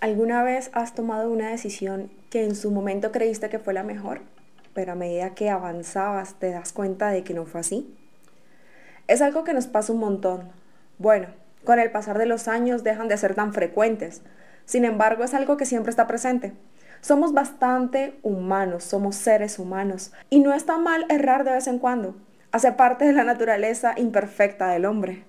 ¿Alguna vez has tomado una decisión que en su momento creíste que fue la mejor, pero a medida que avanzabas te das cuenta de que no fue así? Es algo que nos pasa un montón. Bueno, con el pasar de los años dejan de ser tan frecuentes. Sin embargo, es algo que siempre está presente. Somos bastante humanos, somos seres humanos. Y no está mal errar de vez en cuando. Hace parte de la naturaleza imperfecta del hombre.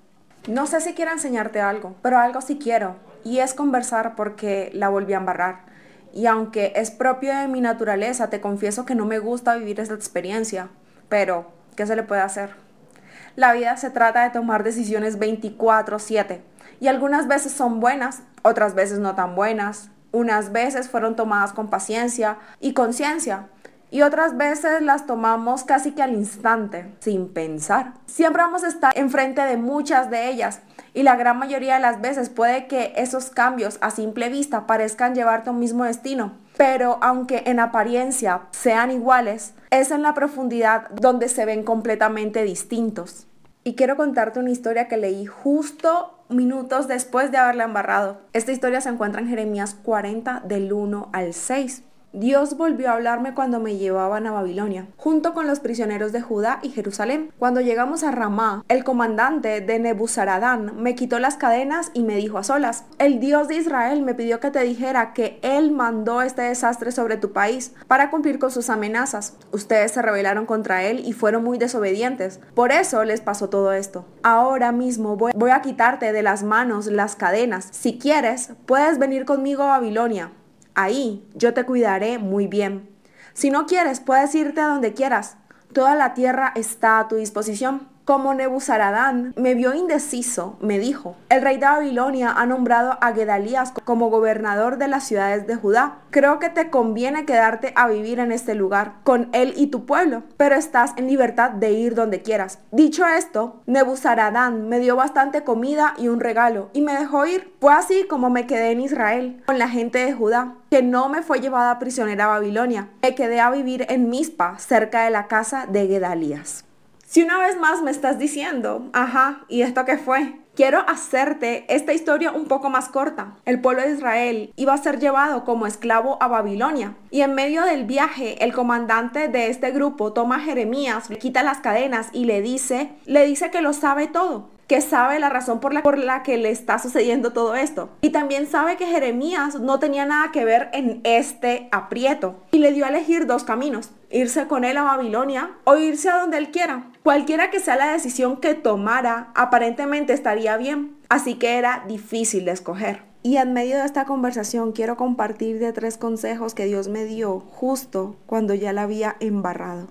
No sé si quiero enseñarte algo, pero algo sí quiero y es conversar porque la volví a embarrar. Y aunque es propio de mi naturaleza, te confieso que no me gusta vivir esa experiencia. Pero, ¿qué se le puede hacer? La vida se trata de tomar decisiones 24/7. Y algunas veces son buenas, otras veces no tan buenas. Unas veces fueron tomadas con paciencia y conciencia. Y otras veces las tomamos casi que al instante, sin pensar. Siempre vamos a estar enfrente de muchas de ellas y la gran mayoría de las veces puede que esos cambios a simple vista parezcan llevarte a un mismo destino, pero aunque en apariencia sean iguales, es en la profundidad donde se ven completamente distintos. Y quiero contarte una historia que leí justo minutos después de haberla embarrado. Esta historia se encuentra en Jeremías 40 del 1 al 6. Dios volvió a hablarme cuando me llevaban a Babilonia, junto con los prisioneros de Judá y Jerusalén. Cuando llegamos a Ramá, el comandante de Nebuzaradán me quitó las cadenas y me dijo a solas, el Dios de Israel me pidió que te dijera que Él mandó este desastre sobre tu país para cumplir con sus amenazas. Ustedes se rebelaron contra Él y fueron muy desobedientes. Por eso les pasó todo esto. Ahora mismo voy, voy a quitarte de las manos las cadenas. Si quieres, puedes venir conmigo a Babilonia Ahí yo te cuidaré muy bien. Si no quieres, puedes irte a donde quieras. Toda la tierra está a tu disposición. Como Nebuzaradán me vio indeciso, me dijo, el rey de Babilonia ha nombrado a Gedalías como gobernador de las ciudades de Judá. Creo que te conviene quedarte a vivir en este lugar con él y tu pueblo, pero estás en libertad de ir donde quieras. Dicho esto, Nebuzaradán me dio bastante comida y un regalo y me dejó ir. Fue así como me quedé en Israel con la gente de Judá que no me fue llevada prisionera a Babilonia. Me quedé a vivir en Mispa, cerca de la casa de Gedalías. Si una vez más me estás diciendo, ajá, ¿y esto qué fue? Quiero hacerte esta historia un poco más corta. El pueblo de Israel iba a ser llevado como esclavo a Babilonia y en medio del viaje el comandante de este grupo toma a Jeremías, le quita las cadenas y le dice, le dice que lo sabe todo que sabe la razón por la, por la que le está sucediendo todo esto. Y también sabe que Jeremías no tenía nada que ver en este aprieto. Y le dio a elegir dos caminos, irse con él a Babilonia o irse a donde él quiera. Cualquiera que sea la decisión que tomara, aparentemente estaría bien. Así que era difícil de escoger. Y en medio de esta conversación quiero compartir de tres consejos que Dios me dio justo cuando ya la había embarrado.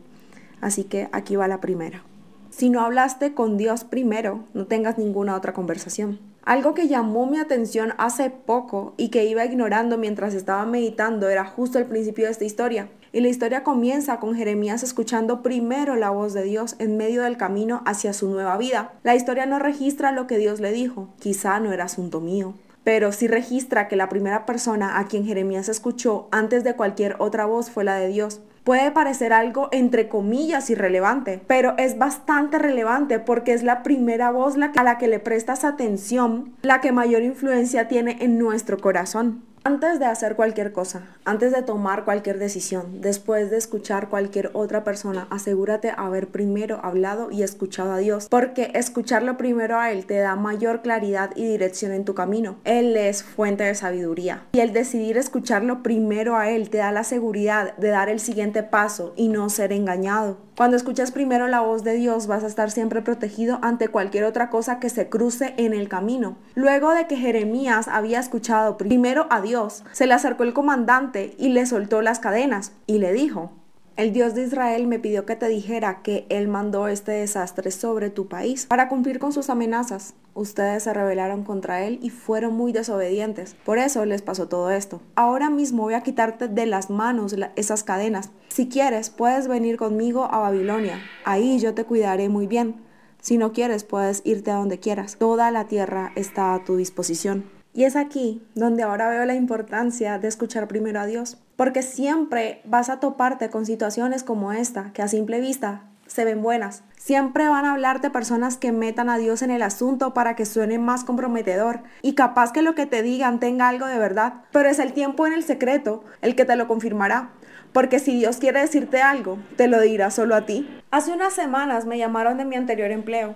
Así que aquí va la primera. Si no hablaste con Dios primero, no tengas ninguna otra conversación. Algo que llamó mi atención hace poco y que iba ignorando mientras estaba meditando era justo el principio de esta historia. Y la historia comienza con Jeremías escuchando primero la voz de Dios en medio del camino hacia su nueva vida. La historia no registra lo que Dios le dijo, quizá no era asunto mío pero sí registra que la primera persona a quien Jeremías escuchó antes de cualquier otra voz fue la de Dios. Puede parecer algo entre comillas irrelevante, pero es bastante relevante porque es la primera voz a la que le prestas atención, la que mayor influencia tiene en nuestro corazón. Antes de hacer cualquier cosa, antes de tomar cualquier decisión, después de escuchar cualquier otra persona, asegúrate haber primero hablado y escuchado a Dios, porque escucharlo primero a Él te da mayor claridad y dirección en tu camino. Él es fuente de sabiduría. Y el decidir escucharlo primero a Él te da la seguridad de dar el siguiente paso y no ser engañado. Cuando escuchas primero la voz de Dios vas a estar siempre protegido ante cualquier otra cosa que se cruce en el camino. Luego de que Jeremías había escuchado primero a Dios, se le acercó el comandante y le soltó las cadenas y le dijo, el Dios de Israel me pidió que te dijera que Él mandó este desastre sobre tu país para cumplir con sus amenazas. Ustedes se rebelaron contra Él y fueron muy desobedientes. Por eso les pasó todo esto. Ahora mismo voy a quitarte de las manos esas cadenas. Si quieres, puedes venir conmigo a Babilonia. Ahí yo te cuidaré muy bien. Si no quieres, puedes irte a donde quieras. Toda la tierra está a tu disposición. Y es aquí donde ahora veo la importancia de escuchar primero a Dios, porque siempre vas a toparte con situaciones como esta, que a simple vista se ven buenas. Siempre van a hablar de personas que metan a Dios en el asunto para que suene más comprometedor y capaz que lo que te digan tenga algo de verdad, pero es el tiempo en el secreto el que te lo confirmará. Porque si Dios quiere decirte algo, te lo dirá solo a ti. Hace unas semanas me llamaron de mi anterior empleo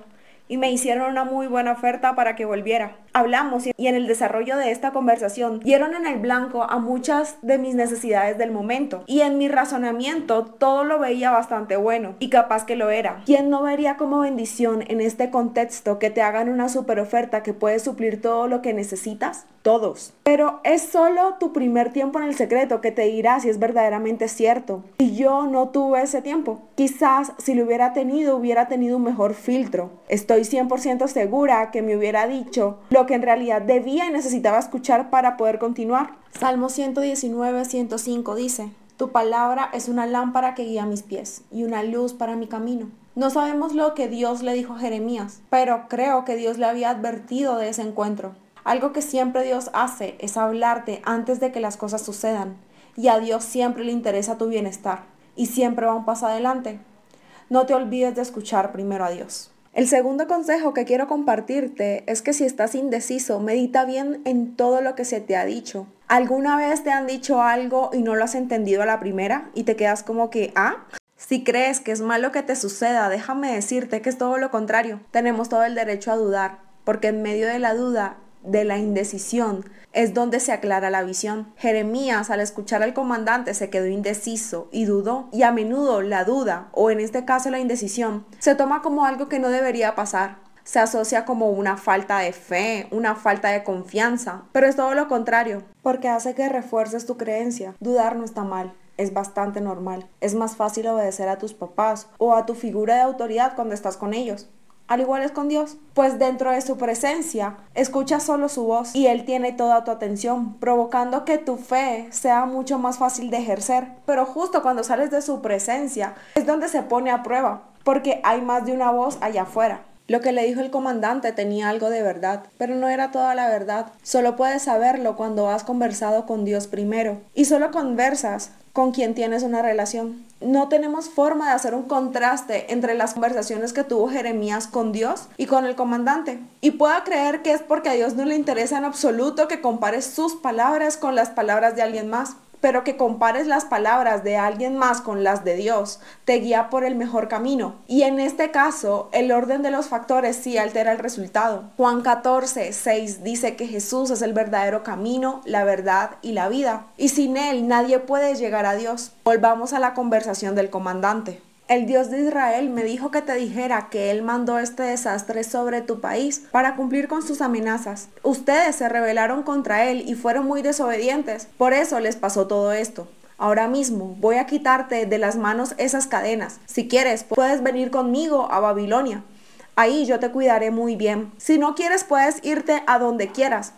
y me hicieron una muy buena oferta para que volviera. Hablamos y en el desarrollo de esta conversación dieron en el blanco a muchas de mis necesidades del momento y en mi razonamiento todo lo veía bastante bueno y capaz que lo era. ¿Quién no vería como bendición en este contexto que te hagan una super oferta que puede suplir todo lo que necesitas? Todos. Pero es solo tu primer tiempo en el secreto que te dirá si es verdaderamente cierto. Y yo no tuve ese tiempo. Quizás si lo hubiera tenido hubiera tenido un mejor filtro. Estoy Estoy 100% segura que me hubiera dicho lo que en realidad debía y necesitaba escuchar para poder continuar. Salmo 119, 105 dice, Tu palabra es una lámpara que guía mis pies y una luz para mi camino. No sabemos lo que Dios le dijo a Jeremías, pero creo que Dios le había advertido de ese encuentro. Algo que siempre Dios hace es hablarte antes de que las cosas sucedan. Y a Dios siempre le interesa tu bienestar. Y siempre va un paso adelante. No te olvides de escuchar primero a Dios. El segundo consejo que quiero compartirte es que si estás indeciso, medita bien en todo lo que se te ha dicho. ¿Alguna vez te han dicho algo y no lo has entendido a la primera y te quedas como que, ah? Si crees que es malo que te suceda, déjame decirte que es todo lo contrario. Tenemos todo el derecho a dudar, porque en medio de la duda de la indecisión es donde se aclara la visión. Jeremías al escuchar al comandante se quedó indeciso y dudó y a menudo la duda o en este caso la indecisión se toma como algo que no debería pasar. Se asocia como una falta de fe, una falta de confianza, pero es todo lo contrario, porque hace que refuerces tu creencia. Dudar no está mal, es bastante normal. Es más fácil obedecer a tus papás o a tu figura de autoridad cuando estás con ellos al igual es con Dios, pues dentro de su presencia escuchas solo su voz y Él tiene toda tu atención, provocando que tu fe sea mucho más fácil de ejercer. Pero justo cuando sales de su presencia es donde se pone a prueba, porque hay más de una voz allá afuera. Lo que le dijo el comandante tenía algo de verdad, pero no era toda la verdad. Solo puedes saberlo cuando has conversado con Dios primero. Y solo conversas con quien tienes una relación. No tenemos forma de hacer un contraste entre las conversaciones que tuvo Jeremías con Dios y con el comandante. Y pueda creer que es porque a Dios no le interesa en absoluto que compares sus palabras con las palabras de alguien más pero que compares las palabras de alguien más con las de Dios te guía por el mejor camino. Y en este caso, el orden de los factores sí altera el resultado. Juan 14, 6 dice que Jesús es el verdadero camino, la verdad y la vida. Y sin Él nadie puede llegar a Dios. Volvamos a la conversación del comandante. El Dios de Israel me dijo que te dijera que Él mandó este desastre sobre tu país para cumplir con sus amenazas. Ustedes se rebelaron contra Él y fueron muy desobedientes. Por eso les pasó todo esto. Ahora mismo voy a quitarte de las manos esas cadenas. Si quieres, puedes venir conmigo a Babilonia. Ahí yo te cuidaré muy bien. Si no quieres, puedes irte a donde quieras.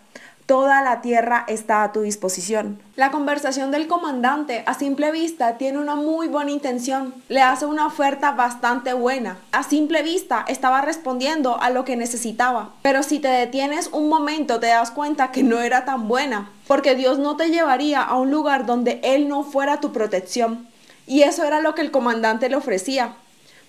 Toda la tierra está a tu disposición. La conversación del comandante a simple vista tiene una muy buena intención. Le hace una oferta bastante buena. A simple vista estaba respondiendo a lo que necesitaba. Pero si te detienes un momento te das cuenta que no era tan buena. Porque Dios no te llevaría a un lugar donde Él no fuera tu protección. Y eso era lo que el comandante le ofrecía.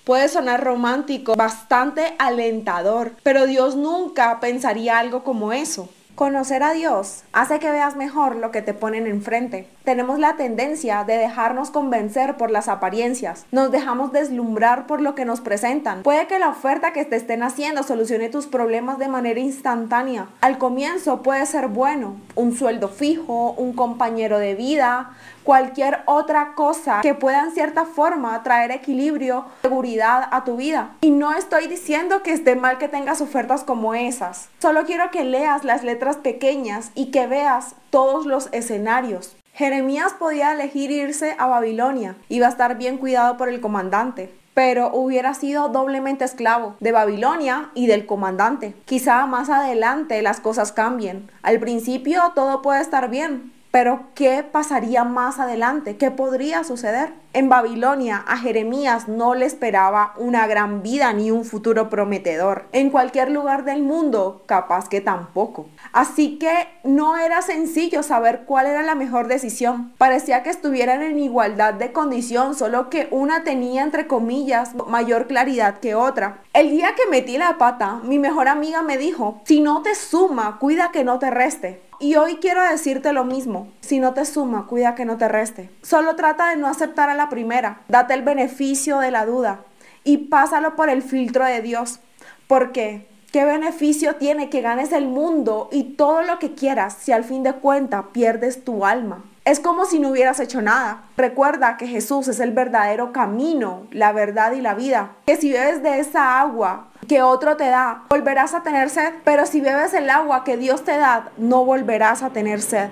Puede sonar romántico, bastante alentador, pero Dios nunca pensaría algo como eso. Conocer a Dios hace que veas mejor lo que te ponen enfrente. Tenemos la tendencia de dejarnos convencer por las apariencias. Nos dejamos deslumbrar por lo que nos presentan. Puede que la oferta que te estén haciendo solucione tus problemas de manera instantánea. Al comienzo puede ser bueno, un sueldo fijo, un compañero de vida, cualquier otra cosa que pueda en cierta forma traer equilibrio, seguridad a tu vida. Y no estoy diciendo que esté mal que tengas ofertas como esas. Solo quiero que leas las letras pequeñas y que veas todos los escenarios. Jeremías podía elegir irse a Babilonia, iba a estar bien cuidado por el comandante, pero hubiera sido doblemente esclavo de Babilonia y del comandante. Quizá más adelante las cosas cambien. Al principio todo puede estar bien, Pero ¿qué pasaría más adelante? ¿Qué podría suceder? En Babilonia a Jeremías no le esperaba una gran vida ni un futuro prometedor. En cualquier lugar del mundo, capaz que tampoco. Así que no era sencillo saber cuál era la mejor decisión. Parecía que estuvieran en igualdad de condición, solo que una tenía entre comillas mayor claridad que otra. El día que metí la pata, mi mejor amiga me dijo, si no te suma, cuida que no te reste. Y hoy quiero decirte lo mismo. Si no te suma, cuida que no te reste. Solo trata de no aceptar a la primera. Date el beneficio de la duda y pásalo por el filtro de Dios. Porque, ¿qué beneficio tiene que ganes el mundo y todo lo que quieras si al fin de cuentas pierdes tu alma? Es como si no hubieras hecho nada. Recuerda que Jesús es el verdadero camino, la verdad y la vida. Que si bebes de esa agua que otro te da, volverás a tener sed. Pero si bebes el agua que Dios te da, no volverás a tener sed.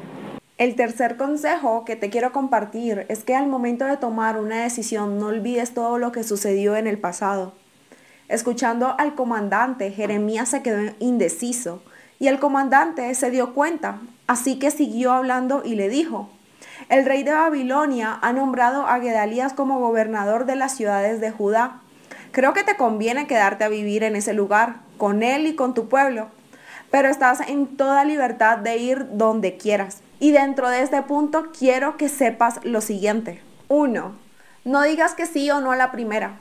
El tercer consejo que te quiero compartir es que al momento de tomar una decisión no olvides todo lo que sucedió en el pasado. Escuchando al comandante, Jeremías se quedó indeciso y el comandante se dio cuenta, así que siguió hablando y le dijo, el rey de Babilonia ha nombrado a Gedalías como gobernador de las ciudades de Judá. Creo que te conviene quedarte a vivir en ese lugar, con él y con tu pueblo, pero estás en toda libertad de ir donde quieras. Y dentro de este punto quiero que sepas lo siguiente. Uno, no digas que sí o no a la primera.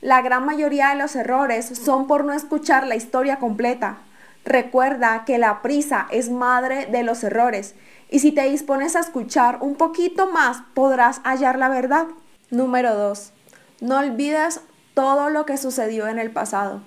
La gran mayoría de los errores son por no escuchar la historia completa. Recuerda que la prisa es madre de los errores y si te dispones a escuchar un poquito más, podrás hallar la verdad. Número 2. No olvides todo lo que sucedió en el pasado.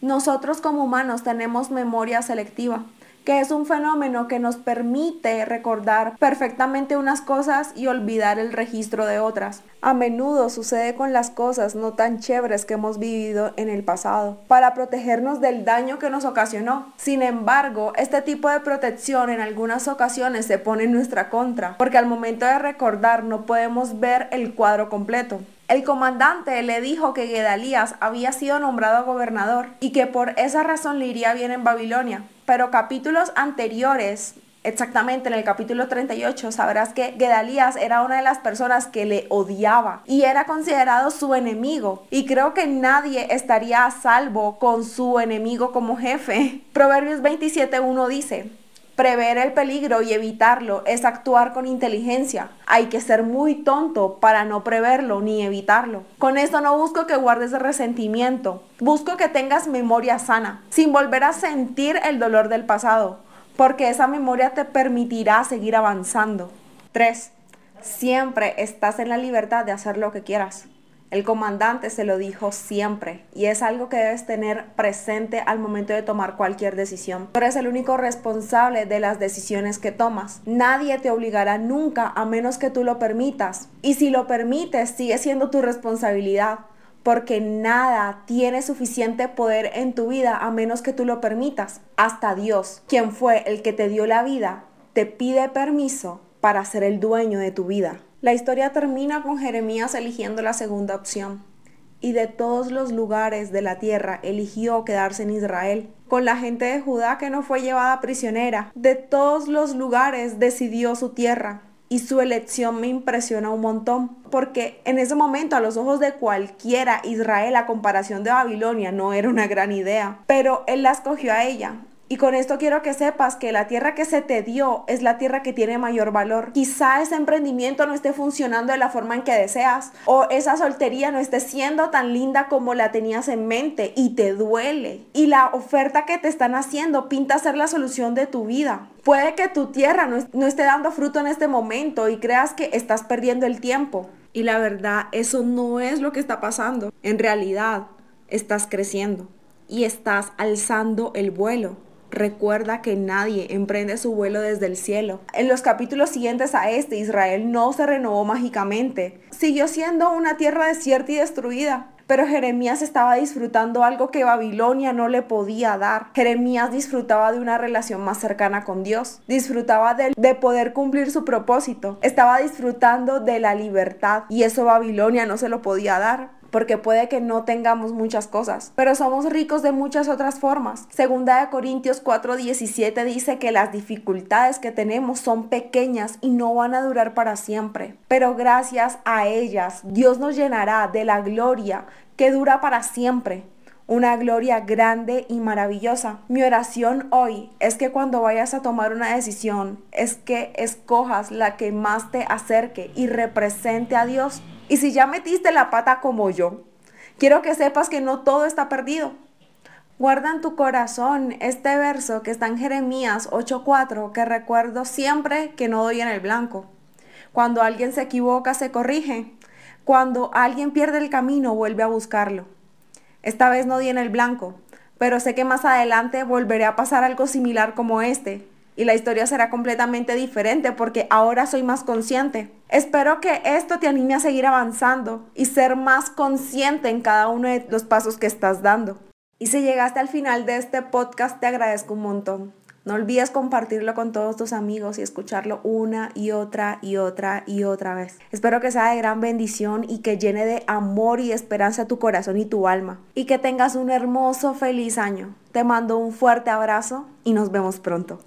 Nosotros como humanos tenemos memoria selectiva que es un fenómeno que nos permite recordar perfectamente unas cosas y olvidar el registro de otras. A menudo sucede con las cosas no tan chéveres que hemos vivido en el pasado, para protegernos del daño que nos ocasionó. Sin embargo, este tipo de protección en algunas ocasiones se pone en nuestra contra, porque al momento de recordar no podemos ver el cuadro completo. El comandante le dijo que Gedalías había sido nombrado gobernador y que por esa razón le iría bien en Babilonia. Pero capítulos anteriores, exactamente en el capítulo 38, sabrás que Gedalías era una de las personas que le odiaba y era considerado su enemigo. Y creo que nadie estaría a salvo con su enemigo como jefe. Proverbios 27.1 dice, Prever el peligro y evitarlo es actuar con inteligencia. Hay que ser muy tonto para no preverlo ni evitarlo. Con esto no busco que guardes resentimiento. Busco que tengas memoria sana, sin volver a sentir el dolor del pasado, porque esa memoria te permitirá seguir avanzando. 3. Siempre estás en la libertad de hacer lo que quieras. El comandante se lo dijo siempre y es algo que debes tener presente al momento de tomar cualquier decisión. Tú eres el único responsable de las decisiones que tomas. Nadie te obligará nunca a menos que tú lo permitas. Y si lo permites, sigue siendo tu responsabilidad porque nada tiene suficiente poder en tu vida a menos que tú lo permitas. Hasta Dios, quien fue el que te dio la vida, te pide permiso para ser el dueño de tu vida. La historia termina con Jeremías eligiendo la segunda opción. Y de todos los lugares de la tierra eligió quedarse en Israel, con la gente de Judá que no fue llevada prisionera. De todos los lugares decidió su tierra. Y su elección me impresiona un montón, porque en ese momento a los ojos de cualquiera Israel a comparación de Babilonia no era una gran idea, pero él la escogió a ella y con esto quiero que sepas que la tierra que se te dio es la tierra que tiene mayor valor. Quizá ese emprendimiento no esté funcionando de la forma en que deseas o esa soltería no esté siendo tan linda como la tenías en mente y te duele. Y la oferta que te están haciendo pinta ser la solución de tu vida. Puede que tu tierra no, no esté dando fruto en este momento y creas que estás perdiendo el tiempo. Y la verdad, eso no es lo que está pasando. En realidad, estás creciendo y estás alzando el vuelo. Recuerda que nadie emprende su vuelo desde el cielo. En los capítulos siguientes a este, Israel no se renovó mágicamente. Siguió siendo una tierra desierta y destruida. Pero Jeremías estaba disfrutando algo que Babilonia no le podía dar. Jeremías disfrutaba de una relación más cercana con Dios. Disfrutaba de, de, poder cumplir su propósito. Estaba disfrutando de la libertad. Y eso Babilonia no se lo podía dar. Porque puede que no tengamos muchas cosas, pero somos ricos de muchas otras formas. Segunda de Corintios 4:17 dice que las dificultades que tenemos son pequeñas y no van a durar para siempre, pero gracias a ellas Dios nos llenará de la gloria que dura para siempre una gloria grande y maravillosa. Mi oración hoy es que cuando vayas a tomar una decisión, es que escojas la que más te acerque y represente a Dios. Y si ya metiste la pata como yo, quiero que sepas que no todo está perdido. Guarda en tu corazón este verso que está en Jeremías 8:4 que recuerdo siempre que no doy en el blanco. Cuando alguien se equivoca, se corrige. Cuando alguien pierde el camino, vuelve a buscarlo. Esta vez no di en el blanco, pero sé que más adelante volveré a pasar algo similar como este. Y la historia será completamente diferente porque ahora soy más consciente. Espero que esto te anime a seguir avanzando y ser más consciente en cada uno de los pasos que estás dando. Y si llegaste al final de este podcast, te agradezco un montón. No olvides compartirlo con todos tus amigos y escucharlo una y otra y otra y otra vez. Espero que sea de gran bendición y que llene de amor y esperanza tu corazón y tu alma. Y que tengas un hermoso, feliz año. Te mando un fuerte abrazo y nos vemos pronto.